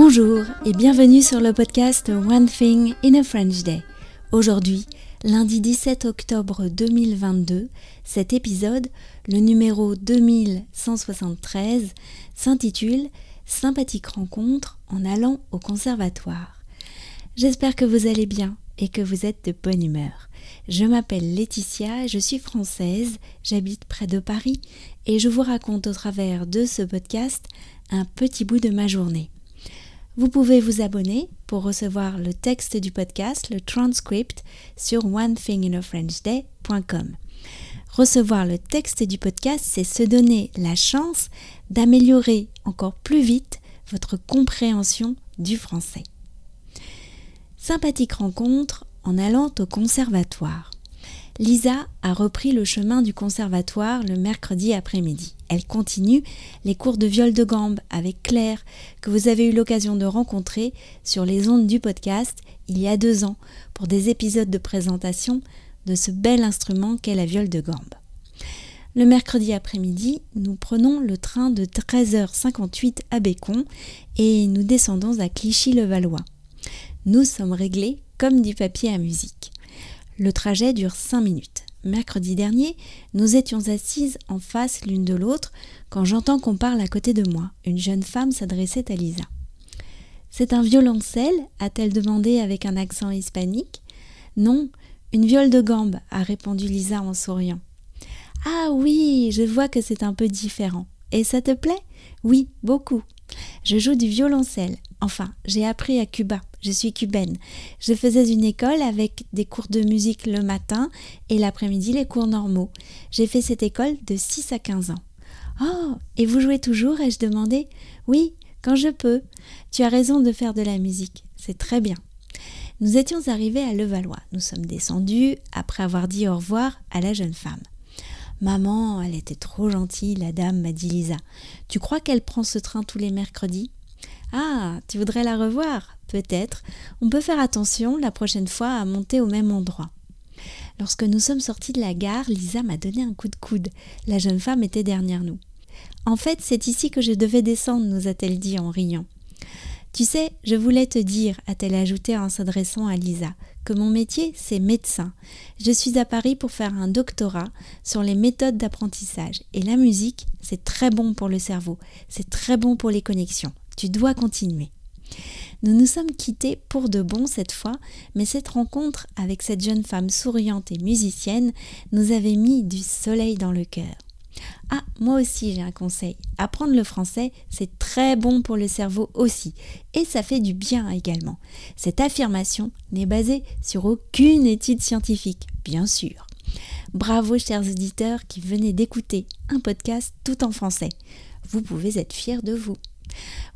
Bonjour et bienvenue sur le podcast One Thing in a French Day. Aujourd'hui, lundi 17 octobre 2022, cet épisode, le numéro 2173, s'intitule Sympathique rencontre en allant au conservatoire. J'espère que vous allez bien et que vous êtes de bonne humeur. Je m'appelle Laetitia, je suis française, j'habite près de Paris et je vous raconte au travers de ce podcast un petit bout de ma journée. Vous pouvez vous abonner pour recevoir le texte du podcast, le transcript, sur onethinginafrenchday.com. Recevoir le texte du podcast, c'est se donner la chance d'améliorer encore plus vite votre compréhension du français. Sympathique rencontre en allant au conservatoire. Lisa a repris le chemin du conservatoire le mercredi après-midi. Elle continue les cours de viol de gambe avec Claire, que vous avez eu l'occasion de rencontrer sur les ondes du podcast il y a deux ans pour des épisodes de présentation de ce bel instrument qu'est la viol de gambe. Le mercredi après-midi, nous prenons le train de 13h58 à Bécon et nous descendons à Clichy-le-Valois. Nous sommes réglés comme du papier à musique. Le trajet dure 5 minutes. Mercredi dernier, nous étions assises en face l'une de l'autre quand j'entends qu'on parle à côté de moi. Une jeune femme s'adressait à Lisa. C'est un violoncelle? a-t-elle demandé avec un accent hispanique. Non, une viole de gambe, a répondu Lisa en souriant. Ah oui, je vois que c'est un peu différent. Et ça te plaît? Oui, beaucoup. Je joue du violoncelle. Enfin, j'ai appris à Cuba. Je suis cubaine. Je faisais une école avec des cours de musique le matin et l'après-midi les cours normaux. J'ai fait cette école de 6 à 15 ans. Oh, et vous jouez toujours? ai-je demandé. Oui, quand je peux. Tu as raison de faire de la musique. C'est très bien. Nous étions arrivés à Levallois. Nous sommes descendus après avoir dit au revoir à la jeune femme. Maman, elle était trop gentille, la dame, m'a dit Lisa. Tu crois qu'elle prend ce train tous les mercredis? Ah, tu voudrais la revoir? Peut-être. On peut faire attention la prochaine fois à monter au même endroit. Lorsque nous sommes sortis de la gare, Lisa m'a donné un coup de coude. La jeune femme était derrière nous. En fait, c'est ici que je devais descendre, nous a-t-elle dit en riant. Tu sais, je voulais te dire, a-t-elle ajouté en s'adressant à Lisa, que mon métier, c'est médecin. Je suis à Paris pour faire un doctorat sur les méthodes d'apprentissage. Et la musique, c'est très bon pour le cerveau, c'est très bon pour les connexions. Tu dois continuer. Nous nous sommes quittés pour de bon cette fois, mais cette rencontre avec cette jeune femme souriante et musicienne nous avait mis du soleil dans le cœur. Ah, moi aussi j'ai un conseil. Apprendre le français, c'est très bon pour le cerveau aussi. Et ça fait du bien également. Cette affirmation n'est basée sur aucune étude scientifique, bien sûr. Bravo chers auditeurs qui venez d'écouter un podcast tout en français. Vous pouvez être fiers de vous.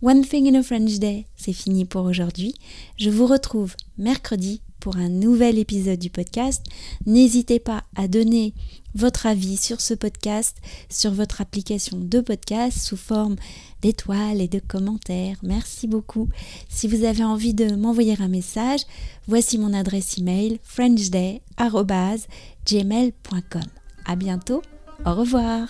One Thing in a French Day, c'est fini pour aujourd'hui. Je vous retrouve mercredi pour un nouvel épisode du podcast. N'hésitez pas à donner votre avis sur ce podcast, sur votre application de podcast sous forme d'étoiles et de commentaires. Merci beaucoup. Si vous avez envie de m'envoyer un message, voici mon adresse email frenchday@gmail.com. À bientôt. Au revoir.